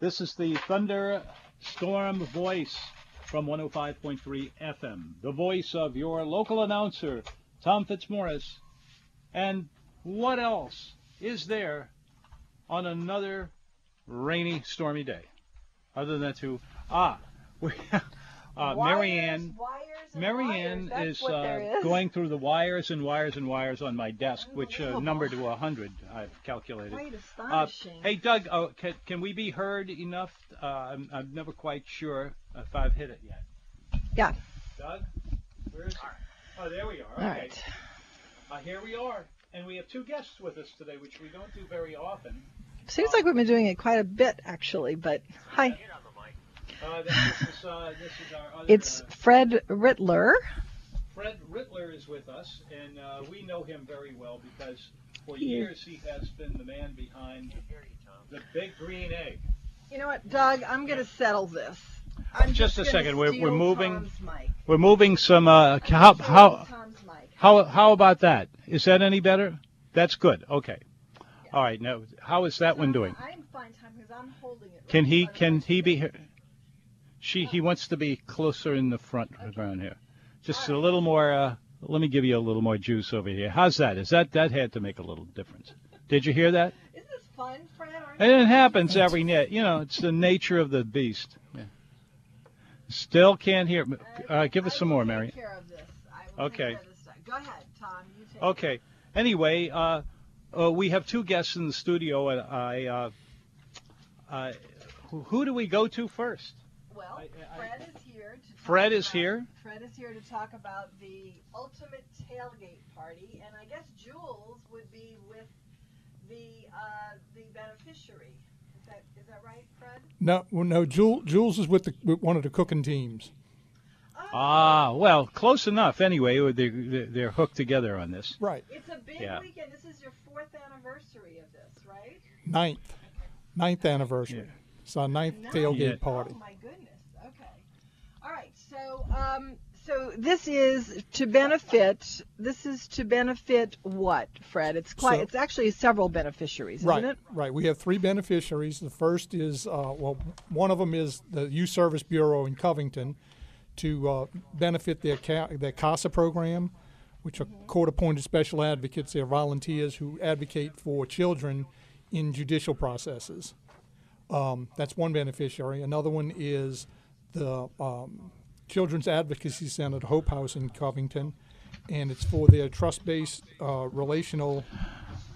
This is the Thunder Storm Voice from 105.3 FM. The voice of your local announcer, Tom Fitzmaurice. And what else is there on another rainy, stormy day? Other than that, to, ah, we, uh, Marianne. Marianne is, uh, going through the wires and wires and wires on my desk, which uh, number to 100, I've calculated. Quite Uh, astonishing. hey, Doug, oh, can, can we be heard enough? Uh, I'm, I'm never quite sure if I've hit it yet. Yeah. Doug, where's? Oh, there we are. All Okay. right. Uh, here we are, and we have two guests with us today, which we don't do very often. Seems like we've been doing it quite a bit, actually. But hi, Uh, this, this is uh, this is other. it's uh, Fred Rittler. Fred Rittler is with us, and uh, we know him very well because for He is- years he has been the man behind the big green egg. You know what, Doug? I'm going to settle this. I'm Just a second, we're- we're moving- We're moving some. Uh, how Steal how how how about that? Is that any better? That's good. Okay. All right. Now, how is that one doing? I'm fine, Tom, because I'm holding it. right Can he in front of can he be here? She he wants to be closer in the front around here. Just a little more. Uh, let me give you a little more juice over here. How's that? Is that that had to make a little difference? Did you hear that? Isn't this fun, Fred? And it happens every night. You know, it's the nature of the beast. Yeah. Still can't hear. Uh, give us some more, Mary. Care of this. I will Okay. care of this. Go ahead, Tom. You take Okay. Anyway, uh, uh, we have two guests in the studio, and I. Uh, uh, who, who do we go to first? Well, I- I- Fred is here. To talk Fred is about- here. Fred is here to talk about the ultimate tailgate party, and I guess Jules would be with the uh, the beneficiary. Is that is that right, Fred? No, well, no. Jules, Jules is with, the, with one of the cooking teams. Ah, well, close enough. Anyway, they're, they're- they're hooked together on this. Right. It's a big Yeah. weekend. This is your fourth anniversary of this, right? Ninth, ninth anniversary. It's our ninth Nice. tailgate Yeah. party. Oh my goodness. Okay. All right. So um, so this is to benefit. This is to benefit what, Fred? It's quite. So- it's actually several beneficiaries, Right, isn't it? right. We have three beneficiaries. The first is, uh, well, one of them is the Youth Service Bureau in Covington to uh, benefit their their CASA program, which are court-appointed special advocates. They're volunteers who advocate for children in judicial processes. Um, that's one beneficiary. Another one is the um, Children's Advocacy Center, the Hope House in Covington, and it's for their trust-based uh, relational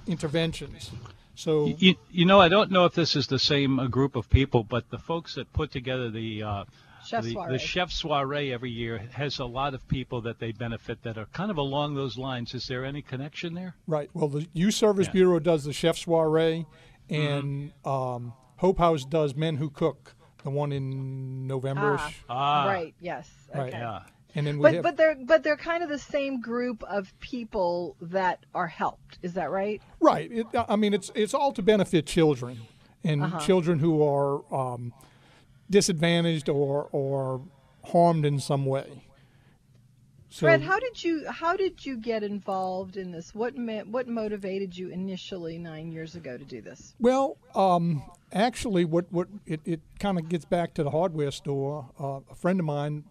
interventions. So You, you know, I don't know if this is the same uh, group of people, but the folks that put together the uh, Chef the, soiree. the chef soiree every year has a lot of people that they benefit that are kind of along those lines. Is there any connection there? Right. Well, the Youth Service Yeah. Bureau does the chef soiree, and um, Hope House does Men Who Cook, the one in November-ish. Ah, right. Yes. Okay. Right. Yeah. And then we But have but they're but they're kind of the same group of people that are helped. Is that right? right. It, I mean, it's it's all to benefit children and Uh-huh. children who are um, disadvantaged or or harmed in some way. So, Fred, how did you how did you get involved in this? What what motivated you initially nine years ago to do this? Well, um, actually, what what it, it kind of gets back to the hardware store. Uh, a friend of mine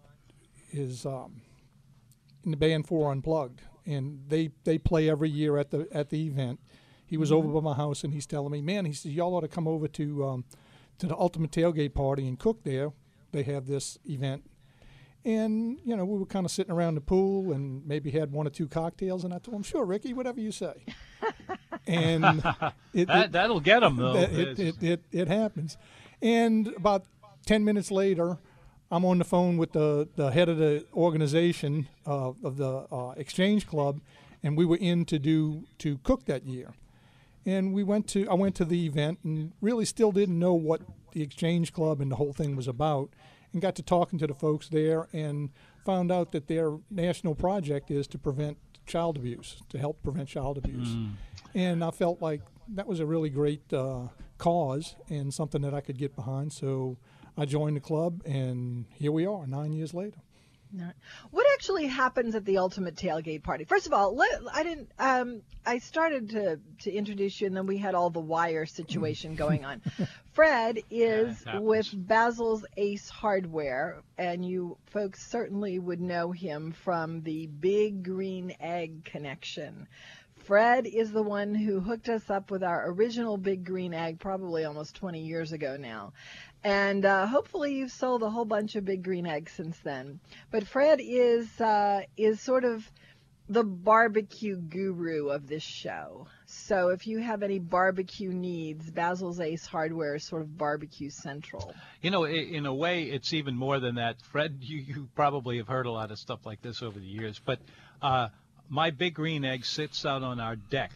is um, in the band Four Unplugged, and they they play every year at the at the event. He was over by my house, and he's telling me, "Man, he says y'all ought to come over to um, to the Ultimate Tailgate Party and cook there. They have this event." And you know, we were kind of sitting around the pool and maybe had one or two cocktails. And I told him, "Sure, Ricky, whatever you say." and it, That, it- that'll get them though. that- it, it, it, it happens. And about 10 minutes later, I'm on the phone with the, the head of the organization uh, of the uh, Exchange Club, and we were in to do to cook that year. and we went to I went to the event and really still didn't know what the Exchange Club and the whole thing was about, and got to talking to the folks there and found out that their national project is to prevent child abuse, to help prevent child abuse, and I felt like that was a really great uh, cause and something that I could get behind. So I joined the club, and here we are, nine years later. What actually happens at the ultimate tailgate party? First of all, let, I didn't. Um, I started to to introduce you, and then we had all the wire situation going on. Fred is happens. with Basil's Ace Hardware, and you folks certainly would know him from the Big Green Egg connection. Fred is the one who hooked us up with our original Big Green Egg probably almost 20 years ago now. And uh, hopefully you've sold a whole bunch of Big Green Eggs since then. But Fred is uh, is sort of the barbecue guru of this show. So if you have any barbecue needs, Basil's Ace Hardware is sort of barbecue central. You know, in a way, it's even more than that. Fred, you, you probably have heard a lot of stuff like this over the years, but uh, my big green egg sits out on our deck.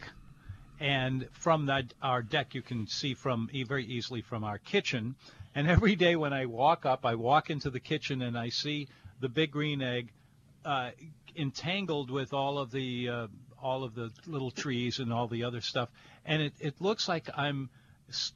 And from that, our deck, you can see from very easily from our kitchen. And every day when I walk up, I walk into the kitchen and I see the big green egg uh, entangled with all of the uh, all of the little trees and all the other stuff, and it, it looks like I'm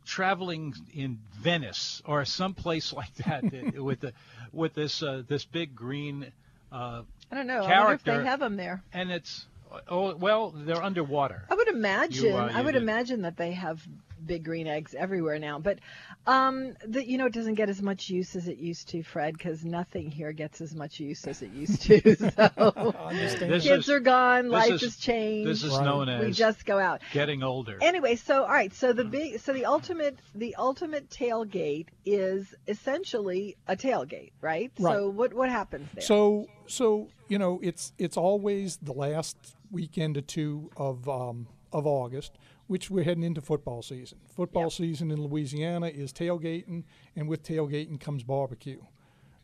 traveling in Venice or someplace like that with the with this uh, this big green, uh, I don't know. I wonder if they have them there. and it's oh well they're underwater. I would imagine. uh, I would did. imagine that they have big green eggs everywhere now. But um, the, you know, it doesn't get as much use as it used to, Fred, because nothing here gets as much use as it used to. So kids is- are gone. Life is- has changed. This is Right. known we just go out. getting older. Anyway, so all right, so the big, so the ultimate, the ultimate tailgate is essentially a tailgate, right? Right. So what what happens there? So so you know it's it's always the last weekend or two of um, of August, which we're heading into football season. Football Yep. season in Louisiana is tailgating, and with tailgating comes barbecue.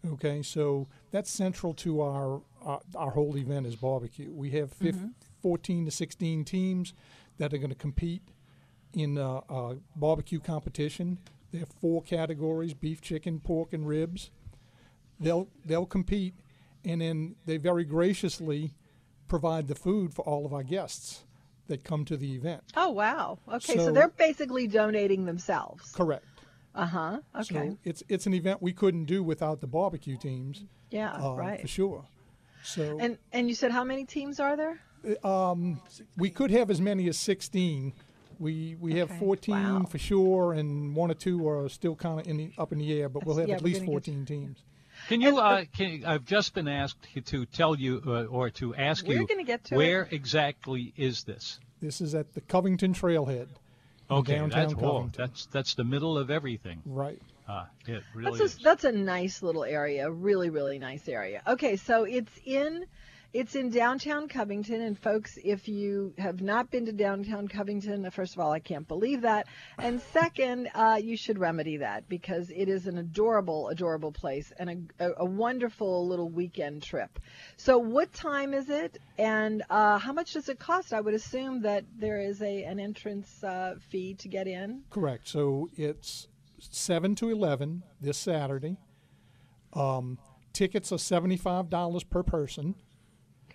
Okay, so that's central to our our, our whole event is barbecue. We have fif- 14 to 16 teams that are going to compete in uh, uh, barbecue competition. There are four categories: beef, chicken, pork, and ribs. They'll they'll compete, and then they very graciously provide the food for all of our guests that come to the event. oh wow. Okay, so, So- they're basically donating themselves. Correct. Uh huh. Okay. So it's it's an event we couldn't do without the barbecue teams, yeah. uh, right. for sure. So And and you said how many teams are there? we could have as many as 16. We we have 14 Wow. for sure, and one or two are still kind of in the, up in the air. But we'll have Yeah, at least 14 teams. Can you? Uh, can, I've just been asked to tell you uh, or to ask We're you gonna get to where exactly is this? This is at the Covington Trailhead. Okay, downtown that's whoa, Covington. that's that's the middle of everything. Right. Uh, it really That's is. that's a nice little area, really really nice area. Okay, so it's in it's in downtown Covington, and folks, if you have not been to downtown Covington, first of all, I can't believe that, and second, uh, you should remedy that because it is an adorable, adorable place and a, a, a wonderful little weekend trip. So, what time is it, and uh, how much does it cost? I would assume that there is a an entrance uh, fee to get in. Correct. So it's 7 to 11 this Saturday. Um, tickets are $75 per person.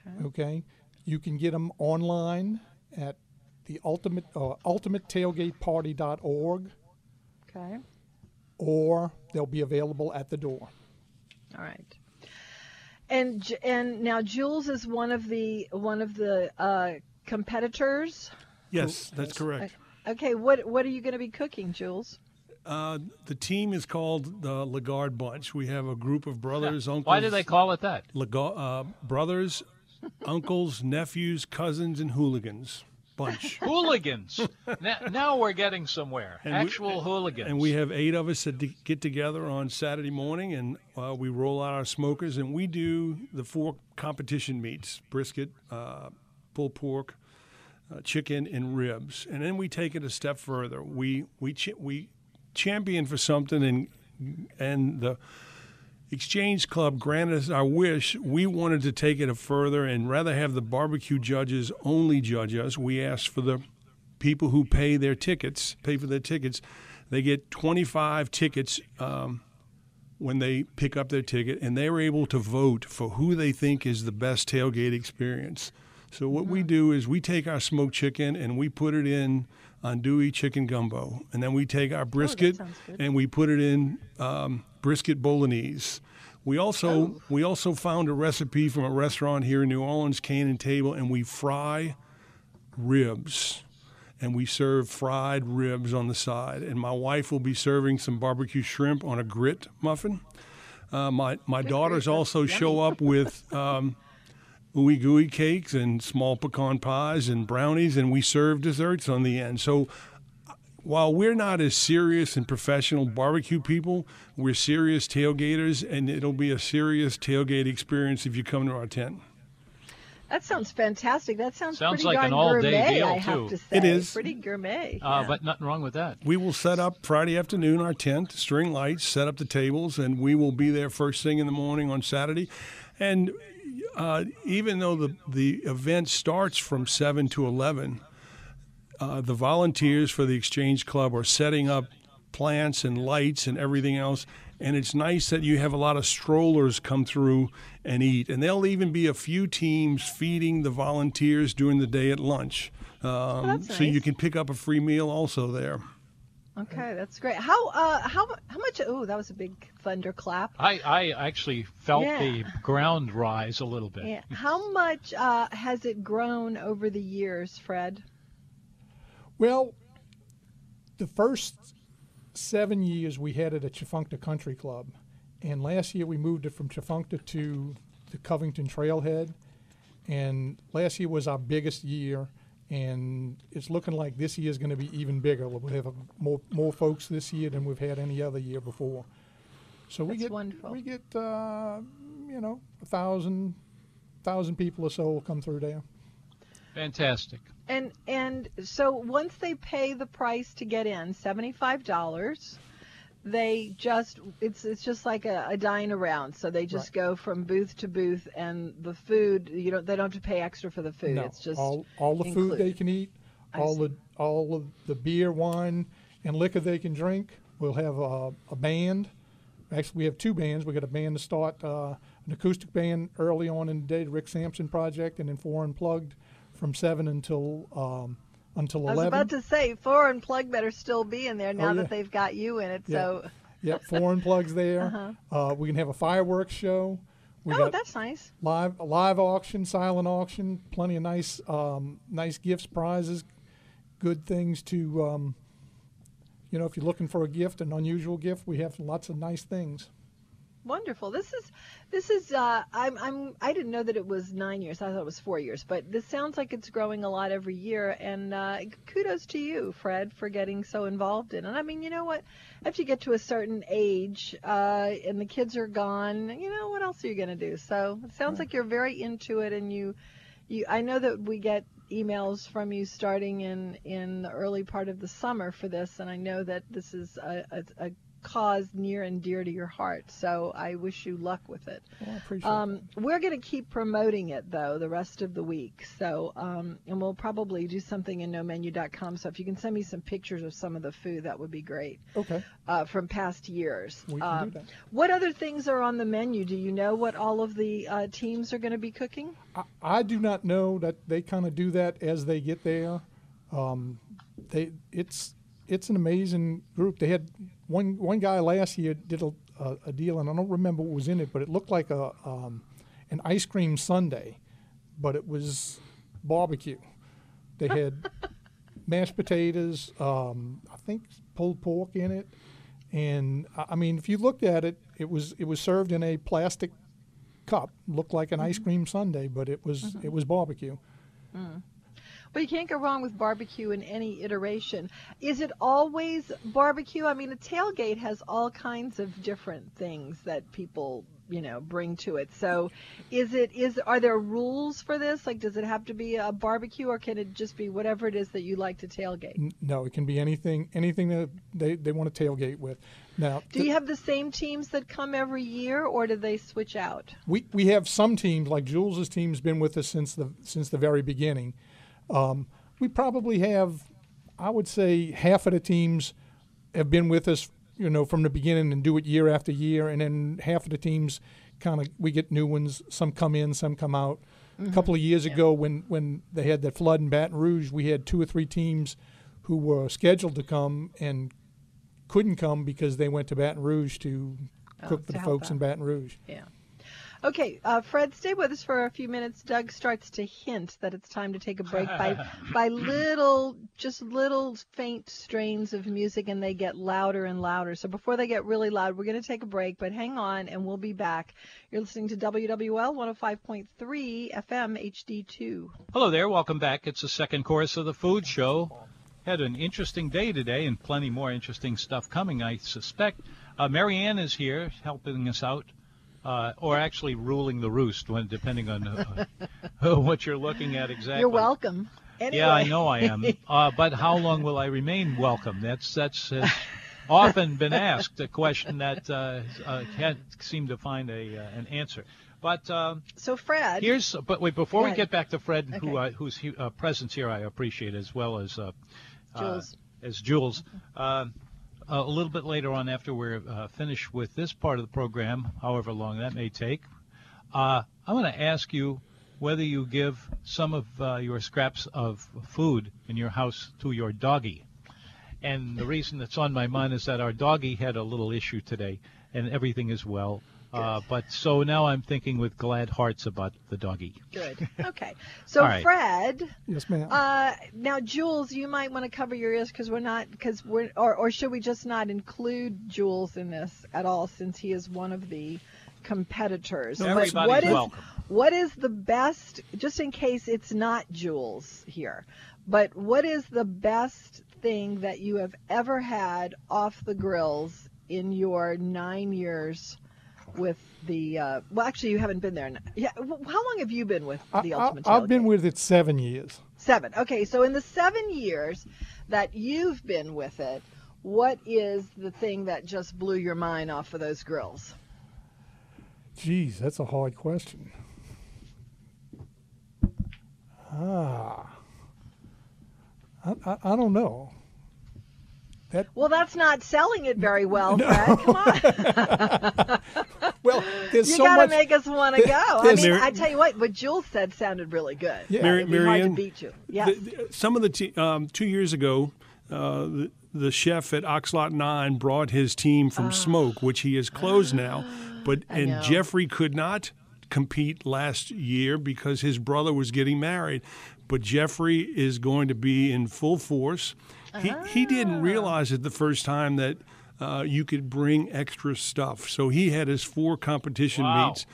Okay. Okay. You can get them online at the ultimate uh, ultimatetailgateparty.org Okay. or they'll be available at the door. All right. And and now Jules is one of the one of the uh, competitors. Yes, that's correct. Okay, what what are you going to be cooking, Jules? Uh, the team is called the Lagarde Bunch. We have a group of brothers, uncles. Why do they call it that? Laga- uh, brothers, uncles, nephews, cousins, and hooligans bunch? Hooligans. now, now we're getting somewhere. And we- Actual hooligans. And we have eight of us that get together on Saturday morning, and uh, we roll out our smokers, and we do the four competition meats: brisket, uh, pulled pork, uh, chicken, and ribs. And then we take it a step further. We we ch- we champion for something, and and the Exchange Club granted us our wish. We wanted to take it a further, and rather have the barbecue judges only judge us. We asked for the people who pay their tickets, pay for their tickets, they get 25 tickets um, when they pick up their ticket, and they're able to vote for who they think is the best tailgate experience. So what we do is we take our smoked chicken and we put it in andouille chicken gumbo, and then we take our brisket sounds good. and we put it in um, brisket bolognese. We also we also found a recipe from a restaurant here in New Orleans, Cane and Table, and we fry ribs, and we serve fried ribs on the side. And my wife will be serving some barbecue shrimp on a grit muffin. Uh, my my daughters also show up with um, ooey gooey cakes and small pecan pies and brownies, and we serve desserts on the end. So while we're not as serious and professional barbecue people, we're serious tailgaters, and it'll be a serious tailgate experience if you come to our tent. That sounds fantastic. That sounds, Sounds pretty like an darn all-day gourmet, deal, I have too. to say. It is. pretty gourmet. Uh, yeah. But nothing wrong with that. We will set up Friday afternoon our tent, string lights, set up the tables, and we will be there first thing in the morning on Saturday. And uh, even though the the event starts from seven to eleven, uh, the volunteers for the Exchange Club are setting up plants and lights and everything else. And it's nice that you have a lot of strollers come through and eat. And there'll even be a few teams feeding the volunteers during the day at lunch. Um, that's So you can pick up a free meal also there. Okay, that's great. How uh how how much? Oh, that was a big thunderclap. I, I actually felt Yeah. the ground rise a little bit. Yeah. How much uh, has it grown over the years, Fred? Well, the first seven years we had it at Tchefuncta Country Club, and last year we moved it from Tchefuncta to the Covington Trailhead, and last year was our biggest year, and it's looking like this year is going to be even bigger. We'll have a, more more folks this year than we've had any other year before. So we That's get wonderful. we get uh, you know a thousand thousand people or so will come through there. Fantastic. And and so once they pay the price to get in, seventy five dollars, they just it's it's just like a, a dine around. So they just Right. go from booth to booth, and the food you don't they don't have to pay extra for the food. No, it's just all, all the food they can eat, all the all of the beer, wine, and liquor they can drink. We'll have a, a band. Actually, we have two bands. We got a band to start, uh, an acoustic band early on in the day, the Rick Sampson project, and then four unplugged from seven until um, until I was about to say, foreign plug better still be in there now Oh, yeah. that they've got you in it. Yeah. So, Yep, foreign plugs there. uh we can have a fireworks show. We oh, that's nice. live live auction, silent auction, plenty of nice um, nice gifts, prizes, good things to um, you know, if you're looking for a gift, an unusual gift, we have lots of nice things. Wonderful. This is this is uh I'm I'm I didn't know that it was 9 years. I thought it was 4 years, but this sounds like it's growing a lot every year and uh kudos to you, Fred, for getting so involved in it. I mean, you know what? After you get to a certain age uh and the kids are gone, you know, what else are you going to do? So, it sounds like you're very into it and you you I know that we get emails from you starting in in the early part of the summer for this and I know that this is a, a, a cause near and dear to your heart so I wish you luck with it Well, um, we're going to keep promoting it though the rest of the week so um, and we'll probably do something in nomenu.com so if you can send me some pictures of some of the food that would be great. Okay. uh, from past years We can Um, do that. what other things are on the menu do you know what all of the uh, teams are going to be cooking I, I do not know that they kind of do that as they get there. Um, they it's it's an amazing group. They had one one guy last year did a, a, a deal, and I don't remember what was in it, but it looked like a um, an ice cream sundae, but it was barbecue. They had mashed potatoes, um, I think pulled pork in it, and I I mean, if you looked at it, it was it was served in a plastic cup, looked like an ice cream sundae, but it was it was barbecue. But you can't go wrong with barbecue in any iteration. Is it always barbecue? I mean, a tailgate has all kinds of different things that people, you know, bring to it. So, is it is are there rules for this? Like, does it have to be a barbecue, or can it just be whatever it is that you like to tailgate? No, it can be anything anything that they, they want to tailgate with. Now, Do you have the same teams that come every year, or do they switch out? we we have some teams like Jules's team's been with us since the since the very beginning. Um, we probably have I would say half of the teams have been with us, you know, from the beginning and do it year after year, and then half of the teams kind of we get new ones. Some come in, some come out. A couple of years ago, when when they had that flood in Baton Rouge, we had two or three teams who were scheduled to come and couldn't come because they went to Baton Rouge to cook Oh, for to the folks out. in Baton Rouge. Yeah. Okay, uh, Fred, stay with us for a few minutes. Doug starts to hint that it's time to take a break by by little, just little faint strains of music, and they get louder and louder. So before they get really loud, we're going to take a break. But hang on, and we'll be back. You're listening to WWL 105.3 FM HD2. Hello there. Welcome back. It's the second course of the food show. Had an interesting day today and plenty more interesting stuff coming, I suspect. Uh, Marianne is here helping us out, uh, or actually ruling the roost, when depending on uh, what you're looking at exactly. You're welcome. Anyway. Yeah, I know I am. Uh, but how long will I remain welcome? That's that's has often been asked. A question that uh, uh, can't seem to find a uh, an answer. But um, So Fred, Here's, but wait, before Go we get back to Fred, who Okay. uh, whose uh, presence here I appreciate as well as uh, Jules. uh, as Jules. Uh, a little bit later on, after we're uh, finished with this part of the program, however long that may take, uh, I'm going to ask you whether you give some of uh, your scraps of food in your house to your doggy. And the reason that's on my mind is that our doggy had a little issue today, and everything is well. Uh, but so now I'm thinking with glad hearts about the doggy. good. Okay. So All right. Fred, Yes, ma'am. Uh, now, Jules, you might want to cover your ears because we're not, because we're, or, or should we just not include Jules in this at all since he is one of the competitors? But Everybody's what is, welcome. What is the best, just in case it's not Jules here, but what is the best thing that you have ever had off the grills in your nine years? With the uh, well, actually, you haven't been there. Yeah, how long have you been with the I, Ultimate I've been with it seven years. Seven. Okay, so in the seven years that you've been with it, what is the thing that just blew your mind off of those grills? Geez, that's a hard question. Ah, I, I, I don't know. That Well, that's not selling it very well, Fred. Come on, well, there's you so gotta much. make us want to go. I mean, Mary- I tell you what, what Jules said sounded really good. Yeah. Mary, It'd be hard to Marianne, beat you. Yes. the- the- some of the te- um, two years ago, uh, the, the chef at Oxlot Nine brought his team from Smoke, which he has closed now. But Ah. I and know. Jeffrey could not compete last year because his brother was getting married. But Jeffrey is going to be in full force. He he Ah. didn't realize it the first time that. Uh, you could bring extra stuff. So he had his four competition Wow. meets.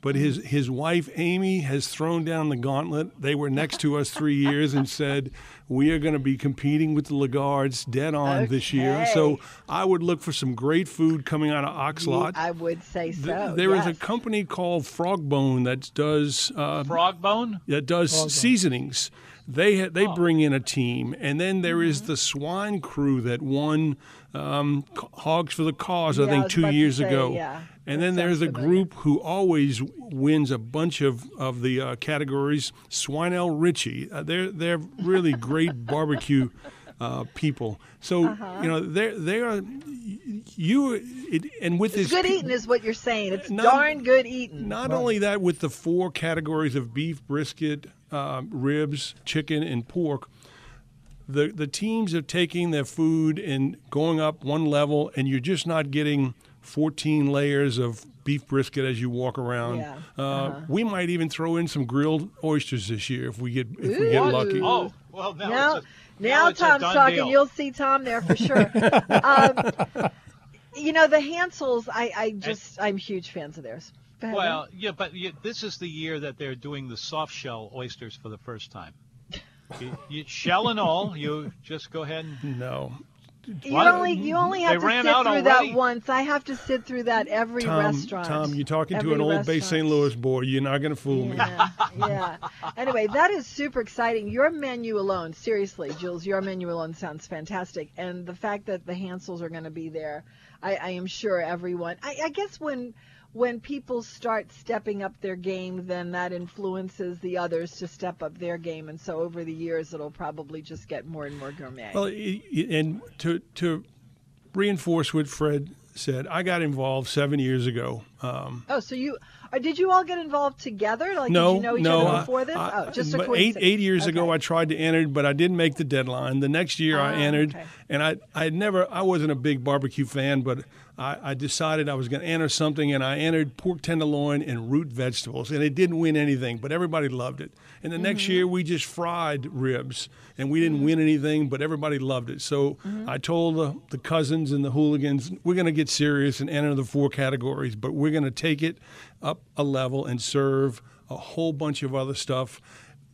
But his, his wife, Amy, has thrown down the gauntlet. They were next to us three years and said, We are going to be competing with the Lagards dead on this year. So I would look for some great food coming out of Oxlot. I would say so. Th- There is a company called Frogbone that does uh, Frog bone? that does seasonings. They ha- they Oh. bring in a team, and then there is Mm-hmm. the swine crew that won um, Hogs for the Cause, I Yeah, I think, was two years say, ago. yeah, and that then there's a group who always wins a bunch of of the uh, categories. Swinell Ritchie, uh, they're they're really great barbecue. Uh, people, so Uh-huh. you know they they are you it, and with It's this good eating, is what you're saying. It's No- darn good eating. not only that, with the four categories of beef, brisket, um, ribs, chicken, and pork, the the teams are taking their food and going up one level, and you're just not getting 14 layers of beef brisket as you walk around. Yeah, Uh, we might even throw in some grilled oysters this year if we get if we get lucky. Oh, well, now, now, it's a, now it's a Tom's done talking. deal. You'll see Tom there for sure. um, you know the Hansells. I, I just I'm huge fans of theirs. Well, yeah, but you, this is the year that they're doing the soft shell oysters for the first time. You, you, shell and all, you just go ahead and No, you What? only you only have They to sit through already. that once. I have to sit through that every Tom, restaurant. Tom, you're talking to an old Bay. St. Louis boy. You're not going to fool me. Yeah, yeah. Anyway, that is super exciting. Your menu alone, seriously, Jules, your menu alone sounds fantastic. And the fact that the Hansells are going to be there, I, I am sure everyone. I, I guess when when people start stepping up their game, then that influences the others to step up their game, and so over the years, it'll probably just get more and more gourmet. Well, and to to reinforce what Fred said, I got involved seven years ago. Um, oh, so you uh, did you all get involved together? Like, no, did you know each no. other I- before this? I- oh, just eight eight years ago, I tried to enter, but I didn't make the deadline. The next year, I Ah, entered, okay. and I I never I wasn't a big barbecue fan, but I, I decided I was going to enter something, and I entered pork tenderloin and root vegetables, and it didn't win anything, but everybody loved it. And the next Mm-hmm. year, we just fried ribs, and we didn't win anything, but everybody loved it. So Mm-hmm. I told the, the cousins and the hooligans, we're going to get serious and enter the four categories, but we're going to take it up a level and serve a whole bunch of other stuff.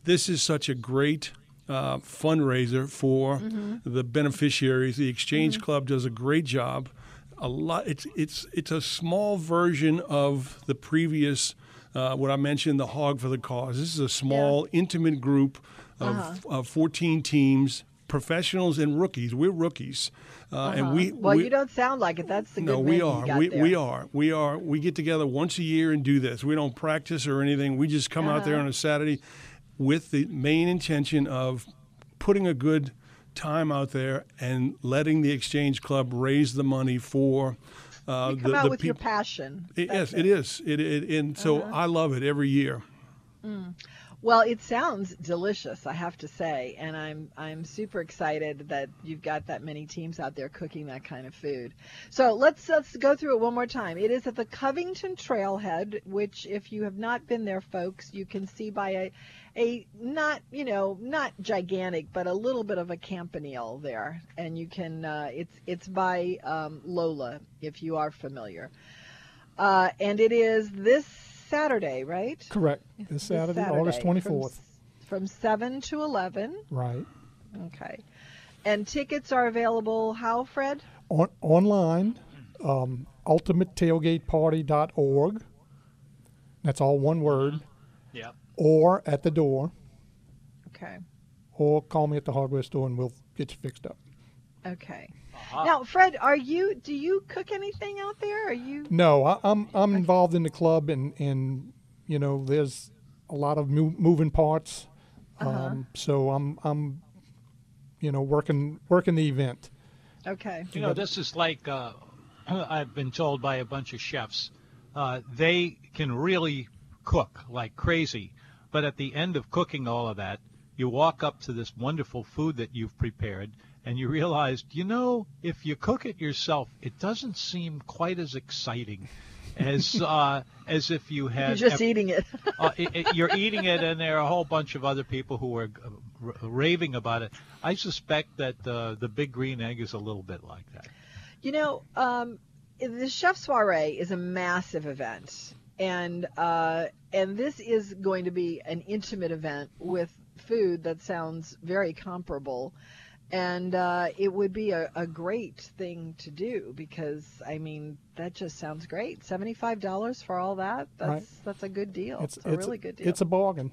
This is such a great uh, fundraiser for the beneficiaries. The Exchange Club does a great job. A lot. It's it's it's a small version of the previous. Uh, what I mentioned, the Hog for the Cause. This is a small, intimate group of, of 14 teams, professionals and rookies. We're rookies, uh, and we. Well, we, you don't sound like it. That's the good no, we are. We, we are. We are. We get together once a year and do this. We don't practice or anything. We just come out Uh-huh. there on a Saturday with the main intention of putting a good time out there and letting the Exchange Club raise the money for uh, You come the, out the with your passion. It- yes, it is. It, it and so Uh-huh. I love it every year. Well, it sounds delicious, I have to say, and I'm I'm super excited that you've got that many teams out there cooking that kind of food. So let's let's go through it one more time. It is at the Covington Trailhead, which, if you have not been there, folks, you can see by a a not you know not gigantic, but a little bit of a campanile there, and you can uh, it's it's by um, Lola if you are familiar, uh, and it is this Saturday, right? Correct. This This Saturday, August 24th. From, from 7 to 11. Right. Okay. And tickets are available how, Fred? On, online, um, ultimatetailgateparty.org. That's all one word. Yeah. Or at the door, Okay. or call me at the hardware store and we'll get you fixed up. Okay. Now, Fred, are you do you cook anything out there? Are you No, I, I'm I'm involved in the club, and and you know there's a lot of mo- moving parts. Um, so I'm I'm you know working working the event. Okay. You know, this is like uh, I've been told by a bunch of chefs. Uh, they can really cook like crazy, but at the end of cooking all of that, you walk up to this wonderful food that you've prepared, and you realize, you know, if you cook it yourself, it doesn't seem quite as exciting as uh, as if you had. You're just eating it. uh, it, it- you're eating it, and there are a whole bunch of other people who are r- raving about it. I suspect that uh, the big green egg is a little bit like that. You know, um, the chef soiree is a massive event, and uh, and this is going to be an intimate event with food that sounds very comparable, and uh, it would be a, a great thing to do because I mean that just sounds great. Seventy five dollars for all that. That's Right. that's a good deal. It's, a it's really good deal. It's a bargain.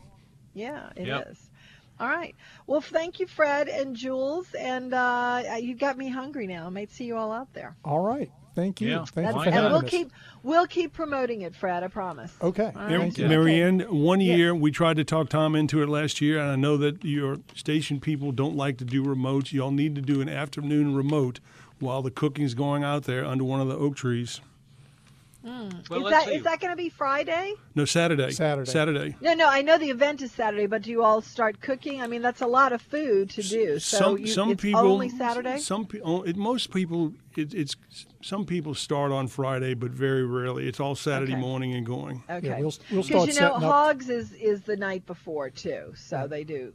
Yeah, it is. Yep. All right. Well, thank you, Fred and Jules, and uh, you got me hungry now. I might see you all out there. All right. Thank you. Yeah, Thank you for having and we'll us. keep we'll keep promoting it, Fred. I promise. Okay. All Mar- right. you. Marianne, one Yes. year we tried to talk Tom into it last year, and I know that your station people don't like to do remotes. Y'all need to do an afternoon remote while the cooking's going out there under one of the oak trees. Well, is let's that see. is that going to be Friday? No, Saturday. Saturday. Saturday. No, no. I know the event is Saturday, but do you all start cooking? I mean, that's a lot of food to do. So some you, some it's people only Saturday. Some people, it, most people, it, it's some people start on Friday, but very rarely. It's all Saturday Okay. morning and going. Okay. Yeah, we'll we'll Because start you know, setting up. hogs is is the night before too, so they do.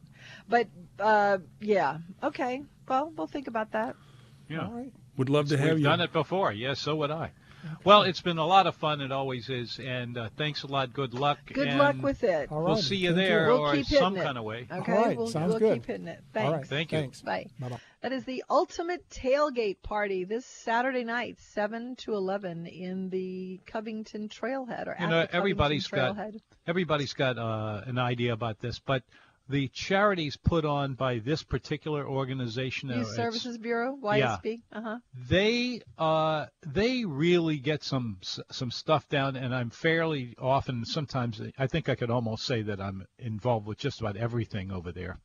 But uh, yeah, okay. Well, we'll think about that. Yeah. All right. Would love to have We've you. done it before. Yes, so would I. Well, it's been a lot of fun. It always is. And uh, thanks a lot. Good luck. Good and luck with it. All We'll see you Thank there We'll or keep hitting some it. kind of way. Okay, All right, we'll, sounds we'll good. keep hitting it. Thanks. right. Thank you. Thanks. Bye. Bye-bye. That is the ultimate tailgate party this Saturday night, 7 to 11 in the Covington Trailhead or You at know, the Covington everybody's got Trailhead. everybody's got uh, an idea about this, but the charities put on by this particular organization, Youth Services Bureau, Yeah. YSB. Uh huh. they uh they really get some some stuff down and i'm fairly often sometimes i think i could almost say that i'm involved with just about everything over there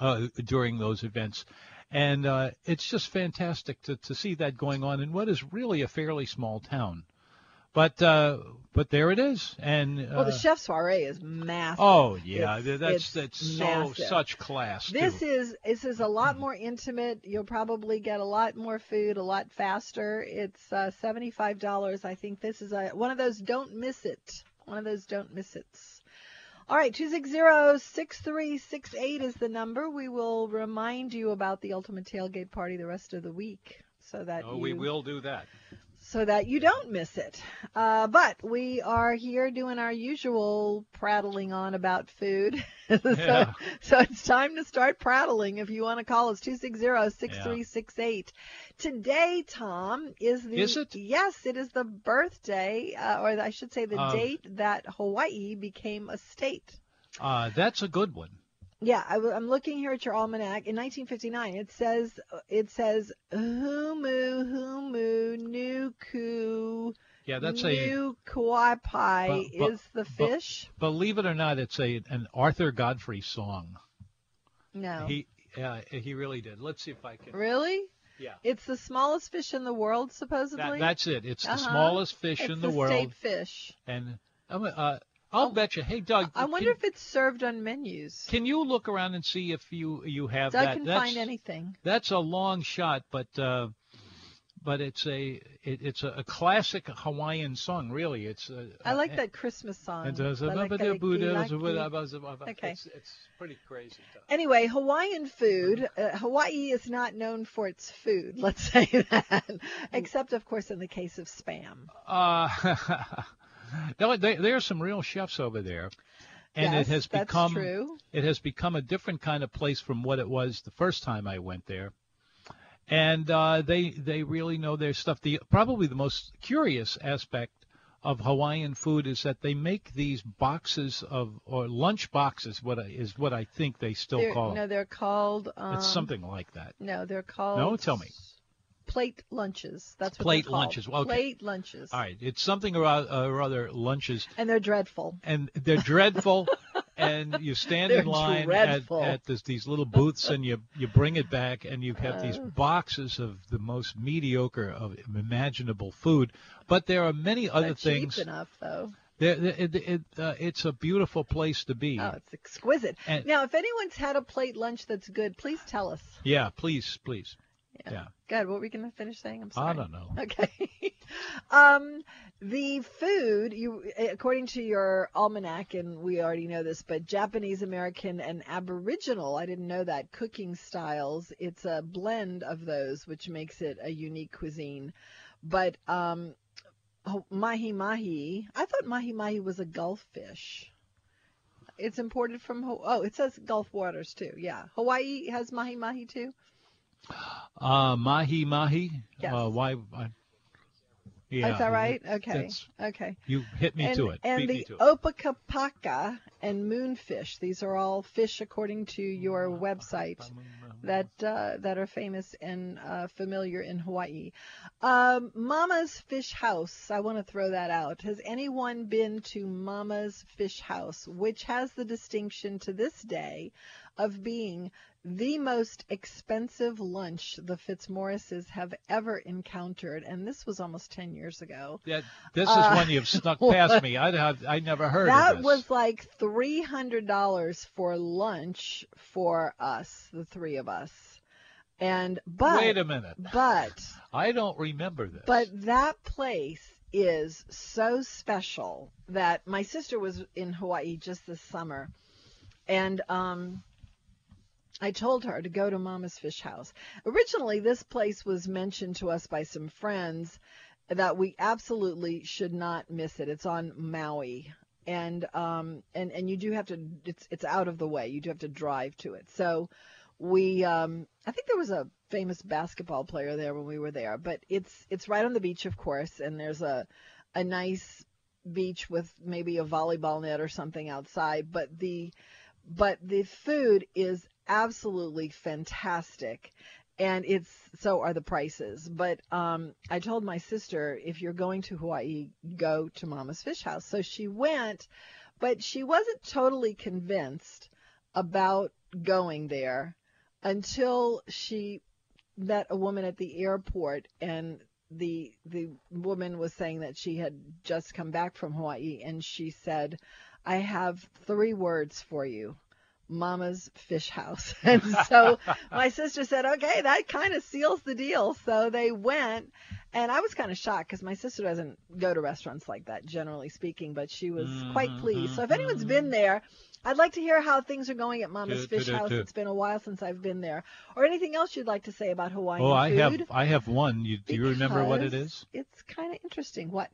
uh during those events and uh it's just fantastic to to see that going on in what is really a fairly small town but uh but there it is and uh, Well, the chef soiree is massive. oh yeah It's- that's it's that's so massive. such class This too. is this is a lot more intimate. You'll probably get a lot more food a lot faster. It's uh, seventy five dollars. I think this is a one of those don't miss it. One of those don't miss it. All right, 260-6368 is the number. We will remind you about the Ultimate Tailgate Party the rest of the week so that oh you we will do that so that you don't miss it. Uh, but we are here doing our usual prattling on about food. so, Yeah. so it's time to start prattling. If you want to call us 260-6368. Today, Tom, is the Is it? Yes, it is the birthday, uh, or I should say the Of- date that Hawaii became a state. uh that's a good one Yeah, I, am looking here at your almanac. In 1959, it says it says Humu Humu Nuku yeah that's a Kauai But- but- is the fish. believe it or not, it's a an Arthur Godfrey song. no, He uh, he really did. Let's see if I can. really? Yeah. It's the smallest fish in the world, supposedly. That, that's it. It's the Uh-huh. smallest fish it's in the, world. the world, state fish. and uh, I'll bet you. Hey, Doug, I wonder can, if it's served on menus. can you look around and see if you you have Doug that? can that's, find anything. That's a long shot, but uh, but it's a it, it's a, a classic Hawaiian song. Really, it's. I like that Christmas song. It does. Balakalikilaki. Okay. It's, it's pretty crazy. Doug. Anyway, Hawaiian food. Uh, Hawaii is not known for its food. Let's say that, except of course in the case of spam. Uh, no, there, there are some real chefs over there, and yes, it has become true. it has become a different kind of place from what it was the first time I went there. And uh, they they really know their stuff. The probably the most curious aspect of Hawaiian food is that they make these boxes of or lunch boxes. What I, is what I think they still They're- call no, they're called. Um, It's something like that. No, they're called. No, tell me. Plate lunches. That's what Plate lunches. Well, okay. Plate lunches. All right, it's something or, oth- or other lunches, And they're dreadful. and they're dreadful. and you stand in line at, dreadful. at this, these little booths, and you you bring it back, and you have these Oh. boxes of the most mediocre of imaginable food. But there are many other things. cheap enough though. There- it, it, uh, it's a beautiful place to be. Oh, it's exquisite. And- now, if anyone's had a plate lunch that's good, please tell us. yeah, please, please. Yeah. Yeah. Good. What were we going to finish saying? I'm sorry. I don't know. Okay. um, the food, you according to your almanac, and we already know this, but Japanese American and Aboriginal, I didn't know that cooking styles. It's a blend of those, which makes it a unique cuisine. But um, mahi mahi, I thought mahi mahi was a Gulf fish. It's imported from oh, it says Gulf waters too. Yeah, Hawaii has mahi mahi too. Uh, mahi mahi. Yes. Uh, why? I, yeah. Is that right? Okay. Okay. you hit me and, to it. And Beat the opakapaka and moonfish. These are all fish according to your website that uh, that are famous and uh, familiar in Hawaii. Um, Mama's Fish House. I want to throw that out. Has anyone been to Mama's Fish House, which has the distinction to this day of being the most expensive lunch the Fitzmaurices have ever encountered? And this was almost 10 years ago. Yeah, this is Uh, one you've snuck past me. I have I never heard that was like three hundred dollars for lunch for us, the three of us. And but Wait a minute. but I don't remember this. but that place is so special that my sister was in Hawaii just this summer, and um. I told her to go to Mama's Fish House. Originally, this place was mentioned to us by some friends that we absolutely should not miss it. It's on Maui, and um, and and you do have to. It's it's out of the way. You do have to drive to it. So we um, I think there was a famous basketball player there when we were there, but it's it's right on the beach, of course, and there's a a nice beach with maybe a volleyball net or something outside. But the but the food is absolutely fantastic. And it's so are the prices. But um, I told my sister, if you're going to Hawaii, go to Mama's Fish House. So she went, but she wasn't totally convinced about going there until she met a woman at the airport and the the woman was saying that she had just come back from Hawaii and she said, "I have three words for you. Mama's Fish House." And so my sister said, "Okay, that kind of seals the deal." So they went and I was kind of shocked because my sister doesn't go to restaurants like that, generally speaking, but she was quite mm-hmm, pleased. So if mm-hmm. anyone's been there, I'd like to hear how things are going at Mama's Fish House. It's been a while since I've been there. Or anything else you'd like to say about Hawaiian Oh, I food? have I have one. You, do you remember what it is? It's kind of interesting. What?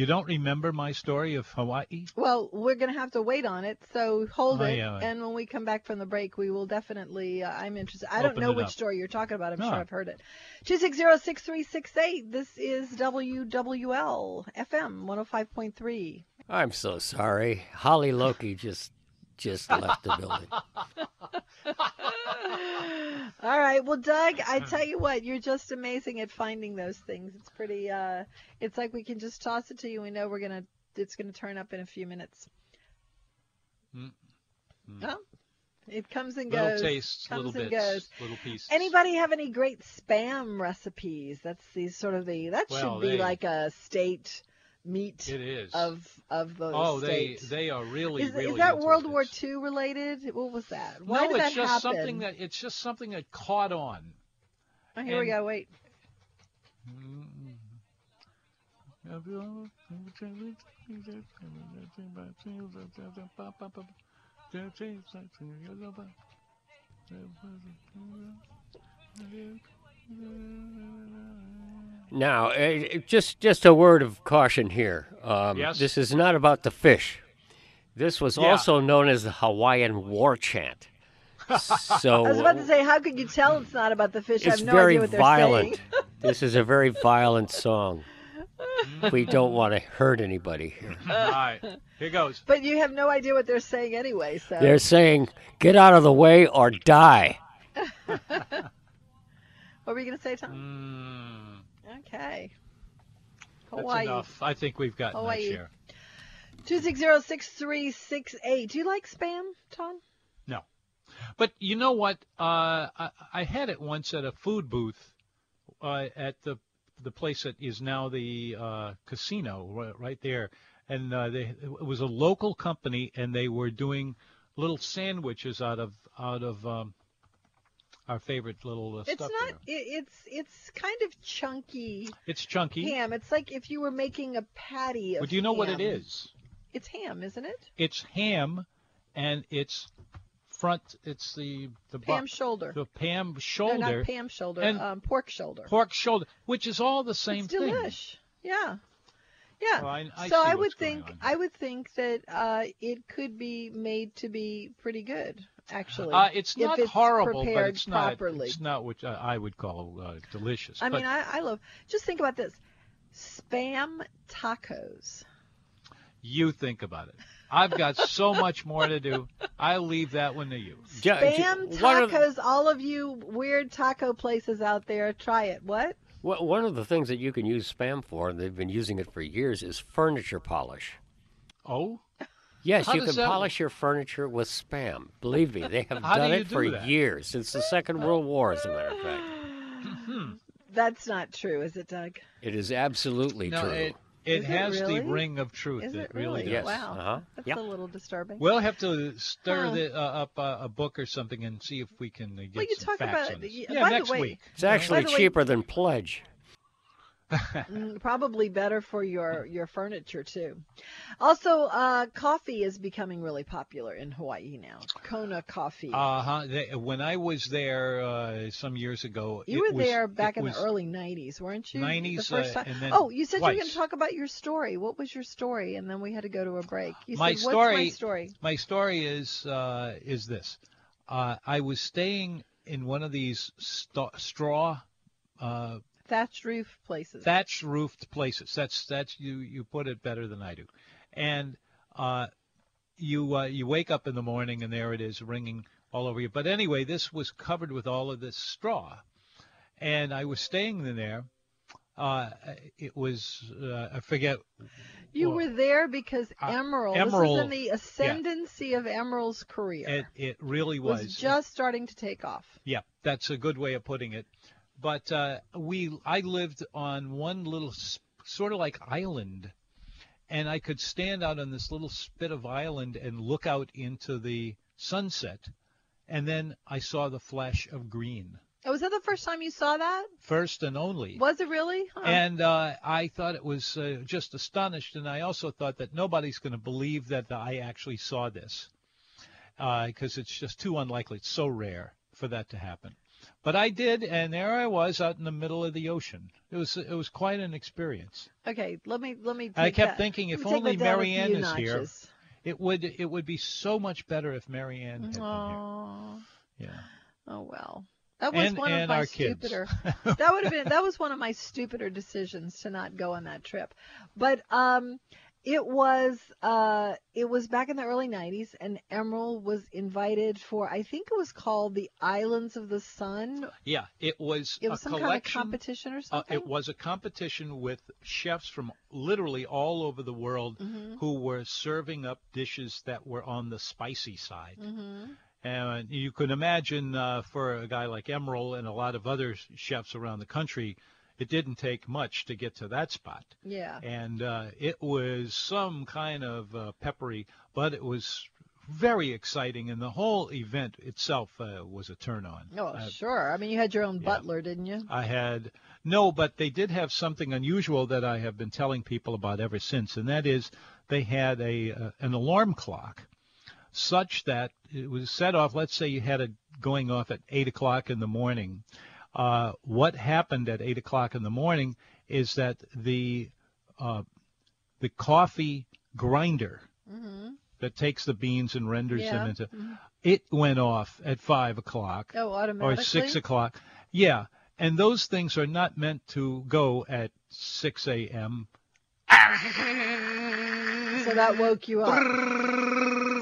You don't remember my story of Hawaii? Well, we're going to have to wait on it, so hold Oh, it. yeah. And when we come back from the break, we will definitely. Uh, I'm interested. I don't know which up. story you're talking about. I'm No. sure I've heard it. Two six zero six three six eight. This is WWL FM 105.3. I'm so sorry. Holly Loki just just left the building. All right. Well, Doug, I tell you what, you're just amazing at finding those things. It's pretty. uh It's like we can just toss it to you. We know we're gonna. It's gonna turn up in a few minutes. Well, it comes and Little goes. tastes, comes little and bits, goes. little pieces. Anybody have any great spam recipes? That's the sort of the that Well, should be they- like a state meat It is. of of those oh, they states. they are really is, really. is that World. War II related? What was that? Why no, did it's that just happen? something that it's just something that caught on. oh, here we go. Wait. Now, uh, just just a word of caution here. Um, Yes? This is not about the fish. This was Yeah. also known as the Hawaiian war chant. So I was about to say, how could you tell it's not about the fish? I it's have no very idea what they're violent. saying. this is a very violent song. we don't want to hurt anybody here. All right, here goes. But you have no idea what they're saying anyway. So They're saying, "Get out of the way or die." what were you going to say, Tom? Mm, Okay. that's Hawaii. enough. I think we've got Hawaii. that share. Two six zero six three six eight. Do you like spam, Tom? No, but you know what? Uh, I, I had it once at a food booth uh, at the the place that is now the uh, casino right, right there, and uh, they, it was a local company, and they were doing little sandwiches out of out of um, our favorite little uh, It's stuff. not. there. It, it's it's kind of chunky It's chunky. ham. It's like if you were making a patty of But do you know what it ham. is? It's ham, isn't it? It's ham, and it's front. It's the the Pam shoulder. the Pam No, shoulder, not Pam shoulder. and um, pork shoulder. pork shoulder, which is all the same it's thing. delish. Yeah. Yeah. Well, I- I so I would think. I would think that uh, it could be made to be pretty good, actually. Uh, it's if not it's horrible, but prepared it's not. properly. It's not what uh, I would call uh, delicious. I but mean, I, I love. Just think about this: spam tacos. you think about it. I've got so much more to do. I'll leave that one to you. Ju- ju- Spam one the- tacos. All of you weird taco places out there, try it. What? Well, one of the things that you can use spam for, and they've been using it for years, is furniture polish. Oh, Yes, How you can that polish your furniture with spam. Believe me, they have How do done you it for that? years, since the Second World War, as a matter of fact. That's not true, is it, Doug? It is absolutely no, true. it it Is it has really? the ring of truth. Is it really, really? Yes. Wow. uh-huh. That's Yep. a little disturbing. We'll have to stir Huh. the, uh, up uh, a book or something and see if we can uh, get Well, you some talk facts about on it. this. y- Yeah, by the next way- week. It's actually the way- cheaper than Pledge. Mm, Probably better for your your furniture too. Also, uh, coffee is becoming really popular in Hawaii now. Kona coffee. Uh huh. When I was there uh, some years ago, you it were was- there back in the early '90s, weren't you? 90s, The first uh, time. and then oh, you said you were going to talk about your story. What was your story? And then we had to go to a break. You My said, "What's my story- story?" My story is uh, is this: uh, I was staying in one of these st- straw uh, Thatched roof places. thatch roofed places. That's that's you you put it better than I do, and uh, you uh, you wake up in the morning and there it is ringing all over you. But anyway, this was covered with all of this straw, and I was staying in there. Uh, it was uh, I forget. You well, were there because uh, Emeril, Emeril, this was in the ascendancy of Emeril's career. It it really was, was just starting to take off. Yeah, that's a good way of putting it. But uh, we, I lived on one little s- sort of like island, and I could stand out on this little spit of island and look out into the sunset, and then I saw the flash of green, Oh, was that the first time you saw that? first and only. Was it really? Huh. And uh, I thought it was uh, just astonished, and I also thought that nobody's going to believe that I actually saw this, because it's just too unlikely. It's so rare for that to happen. But I did, and there I was out in the middle of the ocean. It was it was quite an experience. okay, let me let me. I kept that- thinking if only that down a Marianne is here. It would it would be so much better if Marianne had been Oh, here. Yeah. oh well. That was And- one and of my stupider. that would have been that was one of my stupider decisions to not go on that trip. But um it was uh it was back in the early 90s and Emeril was invited for I think it was called the Islands of the Sun. Yeah, it was It was a some kind of competition or Uh, something. it was a competition with chefs from literally all over the world Mm-hmm. who were serving up dishes that were on the spicy side. Mhm. And you can imagine uh, for a guy like Emeril and a lot of other chefs around the country, it didn't take much to get to that spot. Yeah. And uh, it was some kind of uh, peppery, but it was very exciting, and the whole event itself uh, was a turn on. Oh, Uh, sure. I mean, you had your own butler, didn't you? I had no, but they did have something unusual that I have been telling people about ever since, and that is they had a uh, an alarm clock, such that it was set off. Let's say you had it going off at eight o'clock in the morning. Uh, what happened at eight o'clock in the morning is that the uh, the coffee grinder that takes the beans and renders Yeah. them into it went off at five o'clock Oh, or six o'clock. Yeah, and those things are not meant to go at six a.m. So that woke you up.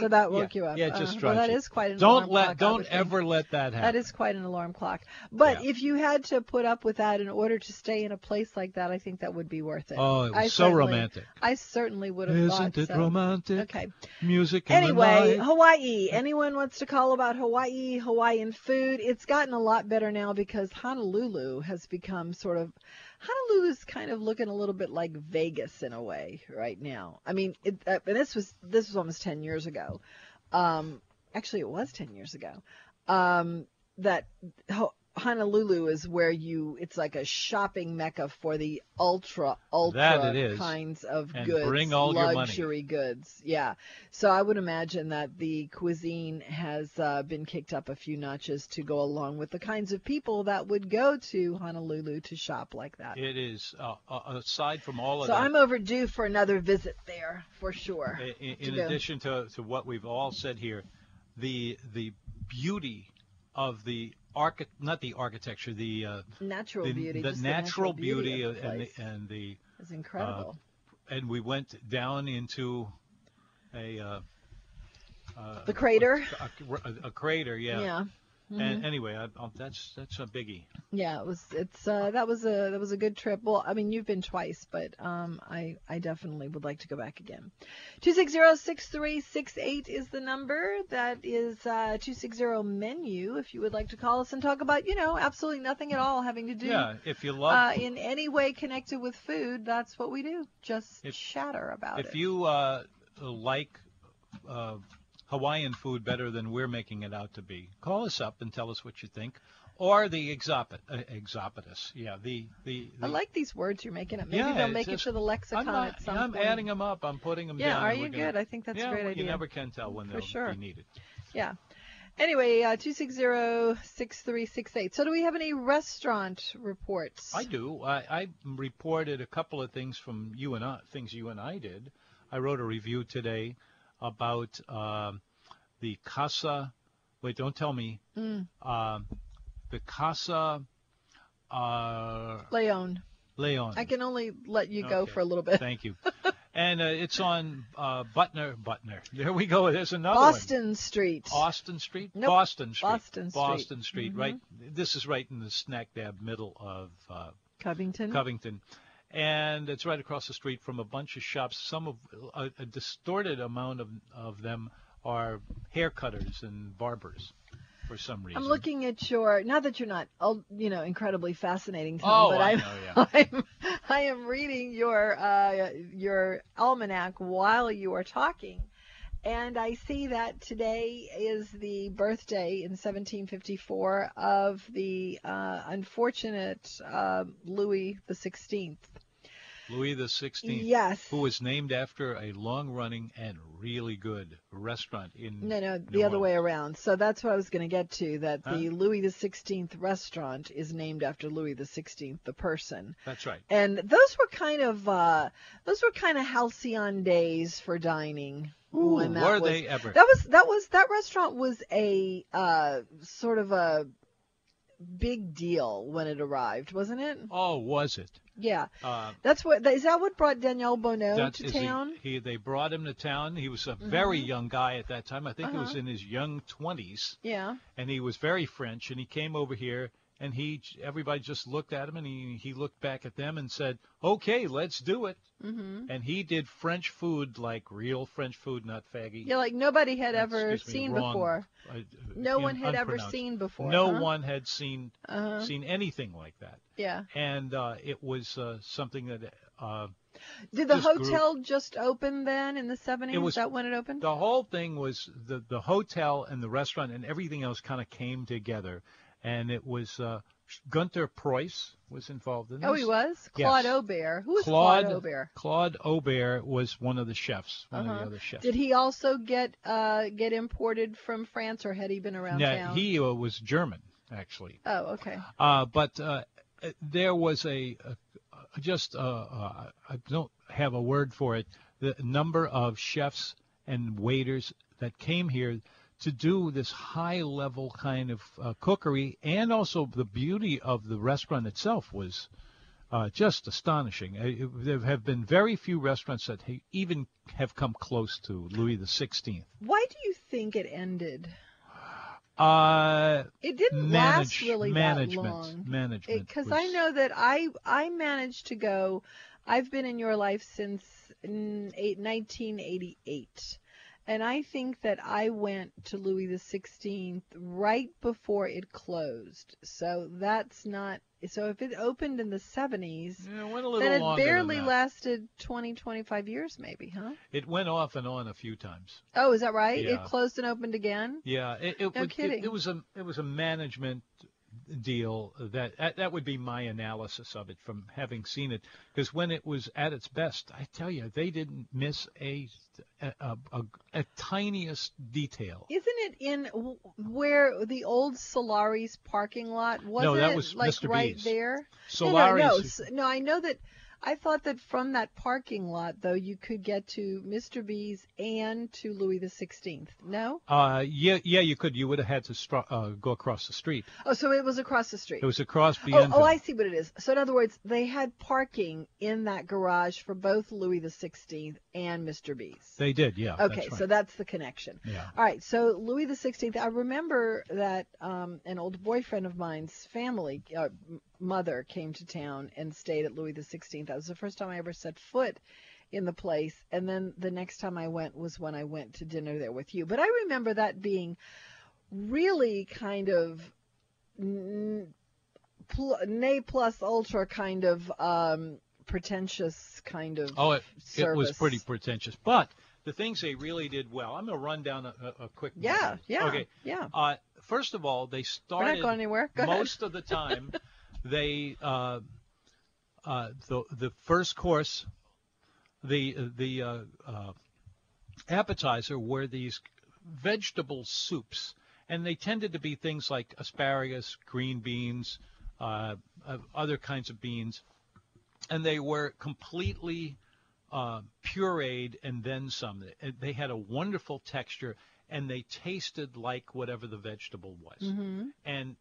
So that woke yeah, you up. Yeah, it just Uh, well, that you. is quite an Don't alarm let, clock, don't think. ever let that happen. That is quite an alarm clock. But Yeah. if you had to put up with that in order to stay in a place like that, I think that would be worth it. Oh, it was I so romantic. I certainly would have Isn't thought it so. romantic? Okay. Music Anyway. Hawaii. Anyone wants to call about Hawaii, Hawaiian food? It's gotten a lot better now because Honolulu has become sort of Honolulu's kind of looking a little bit like Vegas in a way right now. I mean, it, uh, and this was this was almost 10 years ago. Um, actually, it was 10 years ago. Um, that Honolulu is where you it's like a shopping mecca for the ultra ultra kinds of And goods, bring all luxury goods. Yeah. So I would imagine that the cuisine has uh, been kicked up a few notches to go along with the kinds of people that would go to Honolulu to shop like that. It is. Uh, uh, aside from all of So that, So I'm overdue for another visit there for sure. i- in, to addition to, to what we've all said here, the the beauty of the archi- not the architecture, the uh, natural the, beauty, the natural natural beauty, of the and the, and the is incredible. and we went down into a uh, uh, the crater. a, a- a crater, yeah. yeah. And anyway, I, i that's that's a biggie. Yeah, it was. It's uh, that was a that was a good trip. Well, I mean, you've been twice, but um, I I definitely would like to go back again. Two six zero six three six eight is the number. That is uh two six zero menu. If you would like to call us and talk about, you know, absolutely nothing at all having to do Yeah, if you love, uh, in any way connected with food, that's what we do. Just If- chatter about if it. If you uh, like uh, Hawaiian food better than we're making it out to be, call us up and tell us what you think. Or the exopit, uh, exopitus, yeah, the the. the I like these words you're making up. Maybe Yeah, they'll make it to the lexicon I'm, not, at some I'm point. adding them up. I'm putting them down. Yeah, down. are and you gonna- good? I think that's a great well, idea. You never can tell when For they'll sure. be needed. Yeah. Anyway, uh, 260-6368. So do we have any restaurant reports? I do. I, I reported a couple of things from you and I, things you and I did. I wrote a review today about um, the Casa. Wait, don't tell me. Mm. Um, the Casa uh, Leon. Leon. I can only let you go Okay. for a little bit. Thank you. and uh, it's on uh, Butner. Butner. There we go. There's another Boston Street. one. Austin Street. Nope. Boston Street. Boston Street. Mm-hmm. Boston Street. Right. This is right in the snack dab middle of uh, Covington. Covington. And it's right across the street from a bunch of shops. Some of a, a distorted amount of, of them are hair cutters and barbers for some reason. I'm looking at your. Not that you're not, you know, incredibly fascinating, Tom, Oh, but I I'm, know, yeah. I'm, I am reading your uh, your almanac while you are talking, and I see that today is the birthday in 1754 of the uh, unfortunate uh, Louis the Sixteenth. Louis the Sixteenth. Yes. Who was named after a long-running and really good restaurant in No, no, New the other way around. So that's what I was going to get to. That the Louis the Sixteenth restaurant is named after Louis the Sixteenth, the person. That's right. And those were kind of uh, those were kind of halcyon days for dining. Ooh, when that were was- they ever? That was that was that restaurant was a uh, sort of a big deal when it arrived, wasn't it? Oh, was it? Yeah, Uh, that's what is that what brought Daniel Bonnot to town? Mm-hmm. He, they brought him to town. He was a very young guy at that time. I think he was Uh-huh. in his young 20s, yeah. and he was very French. And he came over here, and he everybody just looked at him, and he he looked back at them and said, "Okay, let's do it." hmm And he did French food like real French food, not faggy. Yeah, like nobody had ever me, seen wrong. before. Uh, No in- one had ever seen before. No huh? one had seen Uh-huh. seen anything like that, Yeah. and uh, it was uh, something that uh, Did the hotel just open then in the 70s? It was- Is that when it opened? the whole thing was the the hotel and the restaurant and everything else kind of came together, and it was uh, Gunter Preuss was involved in this. Oh, he was? Yes. Claude Aubert. Who was Claude, Claude Aubert? Claude Aubert was one of the chefs, one of Uh-huh. the other chefs. Did he also get uh, get imported from France, or had he been around Yeah, town? he uh, was German actually. Oh, okay. Uh, but uh, there was a, a a- just uh, uh, I don't have a word for it. The number of chefs and waiters that came here to do this high level kind of uh, cookery, and also the beauty of the restaurant itself was. Uh, just astonishing. It- there have been very few restaurants that ha- even have come close to Louis the Sixteenth. Why do you think it ended? Uh, It didn't last really management, that long. management. Because I know that I I managed to go. I've been in your life since mm, 1988, and I think that I went to Louis the Sixteenth right before it closed. So that's not. So if it opened in the 70s, Yeah, it went a little then it barely lasted 20, 25 years, maybe, huh? It went off and on a few times. Oh, is that right? It closed and opened again. Yeah, it, it, No it- kidding. it, was a it was a management deal that that, that would be my analysis of it from having seen it because when it was at its best, I tell you, they didn't miss a a, a, a, a tiniest detail. Isn't it in where the old Solari's parking lot? Wasn't that it was like Mr. right B's. there? Solari's- No, no, no, no. I know that. I thought that from that parking lot, though, you could get to Mr. B's and to Louis the Sixteenth. No? Uh, yeah, yeah, you could. You would have had to str- uh, go across the street. Oh, so it was across the street. It was across Oh, beyond. oh, I see what it is. So in other words, they had parking in that garage for both Louis the Sixteenth and Mr. B's. They did, yeah. Okay, that's right. so that's the connection. Yeah. All right, so Louis the Sixteenth. I remember that um, an old boyfriend of mine's family, uh, mother, came to town and stayed at Louis the Sixteenth. That was the first time I ever set foot in the place, and then the next time I went was when I went to dinner there with you. But I remember that being really kind of n- pl- nay plus ultra kind of um, pretentious kind of Oh, it, it was pretty pretentious. But the things they really did well. I'm going to run down a, a, quick. Yeah, yeah, Okay. yeah. Uh, first of all, they We're started not going anywhere. Go ahead. most of the time. they uh, uh, the the first course, the the uh, uh, appetizer were these vegetable soups, and they tended to be things like asparagus, green beans, uh, other kinds of beans, and they were completely uh, pureed and then some. They- had a wonderful texture, and they tasted like whatever the vegetable was. Mm-hmm. And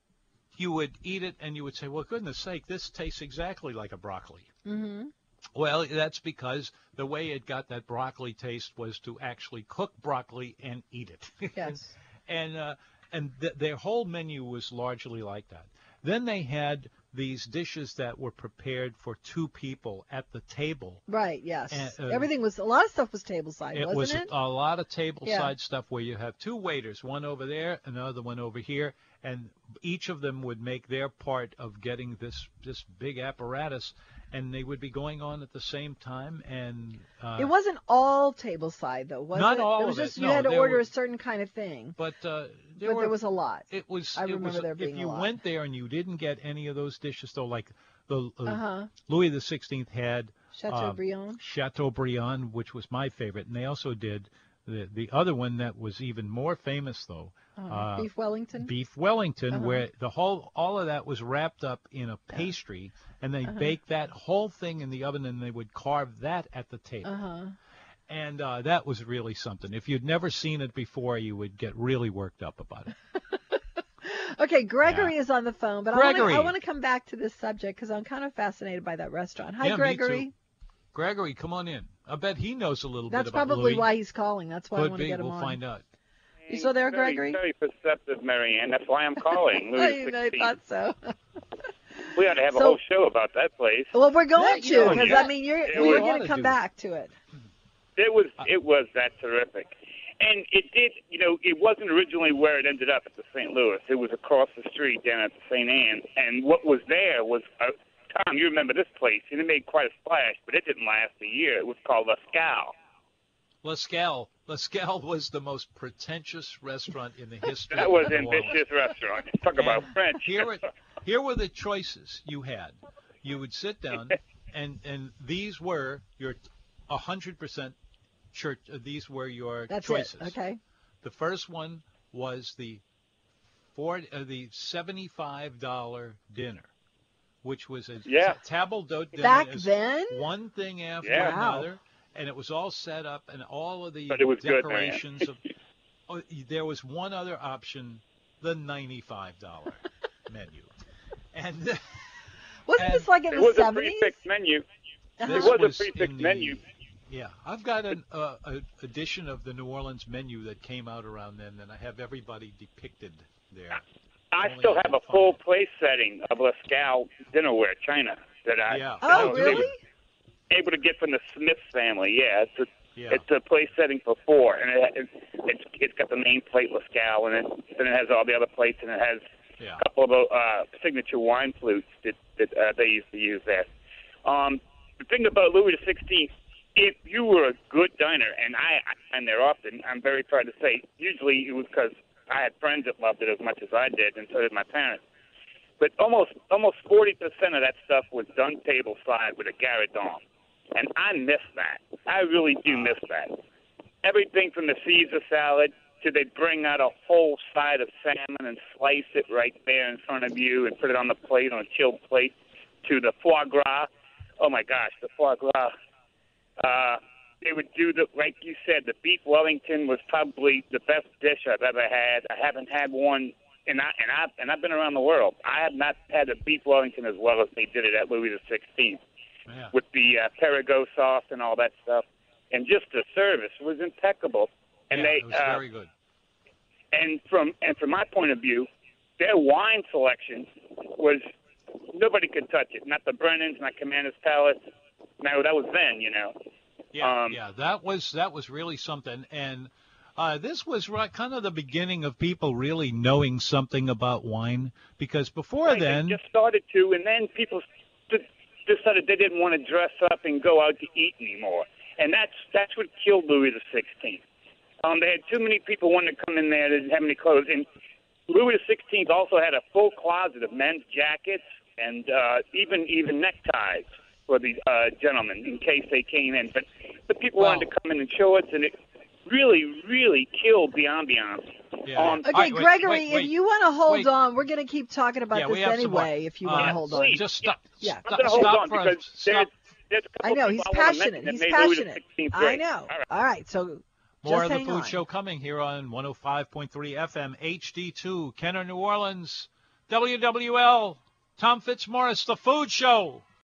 you would eat it, and you would say, "Well, goodness sake, this tastes exactly like a broccoli." Mm-hmm. Well, that's because the way it got that broccoli taste was to actually cook broccoli and eat it. Yes. and uh, and th- their whole menu was largely like that. Then they had these dishes that were prepared for two people at the table. Right. Yes. And, uh, Everything was a lot of stuff was tableside, It wasn't was it? a lot of tableside Yeah. stuff where you have two waiters, one over there, another one over here, and each of them would make their part of getting this this big apparatus, and they would be going on at the same time. And uh, it wasn't all tableside though, was Not it? all it was of it, just you no, had to order were- a certain kind of thing. but uh, there but were there was a lot. It was. I it remember was, there being If a you lot. went there and you didn't get any of those dishes, though, like the uh, Uh-huh. Louis the Sixteenth had Chateaubriand. um, Chateaubriand, which was my favorite, and they also did the the other one that was even more famous, though. uh, Beef Wellington. Beef Wellington, Uh-huh. where the whole all of that was wrapped up in a pastry, and they Uh-huh. baked that whole thing in the oven, and they would carve that at the table, Uh-huh. And uh, that was really something. If you'd never seen it before, you would get really worked up about it. Okay, Gregory is on the phone, but I wanna- Gregory. I want to come back to this subject because I'm kind of fascinated by that restaurant. Hi, Yeah, me Gregory. too. Gregory, come on in. I bet he knows a little That's bit about That's probably Louis. why he's calling. That's why I want to get him We'll on. find out. You still there, very, Gregory? Very perceptive, Marianne. That's why I'm calling. I Louis I 16. thought so. We ought to have a whole show about that place. Well, we're going Yeah, to because. I mean you're It we're going to to come do. back to it. It was it was that terrific, and it did. You know, it wasn't originally where it ended up at the St. Louis. It was across the street down at the St. Anne, and what was there was. Uh, Tom, you remember this place, and it made quite a splash, but it didn't last a year. It was called La Scal. Lascaux. Lascaux was the most pretentious restaurant in the history. That was of New Orleans. ambitious restaurant. Talk about French. Here, were- here were the choices you had. You would sit down, and and these were your 100% church. Uh, these were your That's choices. it. Okay. The first one was the four, uh, the seventy-five dollar dinner, which was a Yeah. t- table d'hote dinner. Back then? one thing after Yeah. Wow. another, and it was all set up, and all of the But it was good, Marianne. decorations of. Oh, there was one other option, the ninety-five dollar menu, and Wasn't And this like in It the was a 70s? prix fixe menu. Uh-huh. this It was a was prix fixe the- menu. Yeah, I've got an uh, a edition of the New Orleans menu that came out around then, and I have everybody depicted there. I Only still have a full it. place setting of La Scal dinnerware china that I Yeah. that I Oh, was really? able, able to get from the Smith family. Yeah, it's a Yeah. it's a place setting for four, and it, it, it's it's got the main plate La Scal, and it then it has all the other plates, and it has Yeah. a couple of the uh, signature wine flutes that that uh, they used to use there. Um, the thing about Louis the Sixteenth, if you were a good diner, and I am there often, I'm very proud to say, usually it was because I had friends that loved it as much as I did, and so did my parents. But almost almost forty percent of that stuff was done table side with a gueridon, and I miss that. I really do miss that. Everything from the Caesar salad to they bring out a whole side of salmon and slice it right there in front of you and put it on the plate on a chilled plate to the foie gras. Oh my gosh, the foie gras. Uh, they would do the like you said, the beef Wellington was probably the best dish I've ever had. I haven't had one, and I and I and I've been around the world. I have not had a beef Wellington as well as they did it at Louis the Sixteenth Yeah. with the uh, Perigord sauce and all that stuff, and just the service was impeccable. And yeah, they it was uh, very good. and from and from my point of view, their wine selection was nobody could touch it. Not the Brennans, not Commander's Palace. No, that was then, you know. Yeah, um, yeah, that was that was really something, and uh, this was right, kind of the beginning of people really knowing something about wine, because before Right, then, they just started to, and then people decided they didn't want to dress up and go out to eat anymore, and that's that's what killed Louis the Sixteenth. Um, they had too many people wanting to come in there. They didn't have any clothes, and Louis the Sixteenth also had a full closet of men's jackets and uh, even even neckties for the uh, gentlemen in case they came in. But the people Well- wanted to come in and show us, and it really, really killed the ambiance. Yeah. Um, Okay, All right, wait, Gregory, wait, wait. if you want to hold Wait. on, we're going to keep talking about yeah, this have some more. anyway. If you want to Uh, hold on. just stop. Yeah. I'm stop, going to hold stop on for a- because stop. there's, there's a couple I know he's I passionate. He's made Louis the passionate. I know. All right. All right, so More just of the food on. show coming here on 105.3 FM HD2 Kenner New Orleans WWL Tom Fitzmorris the food show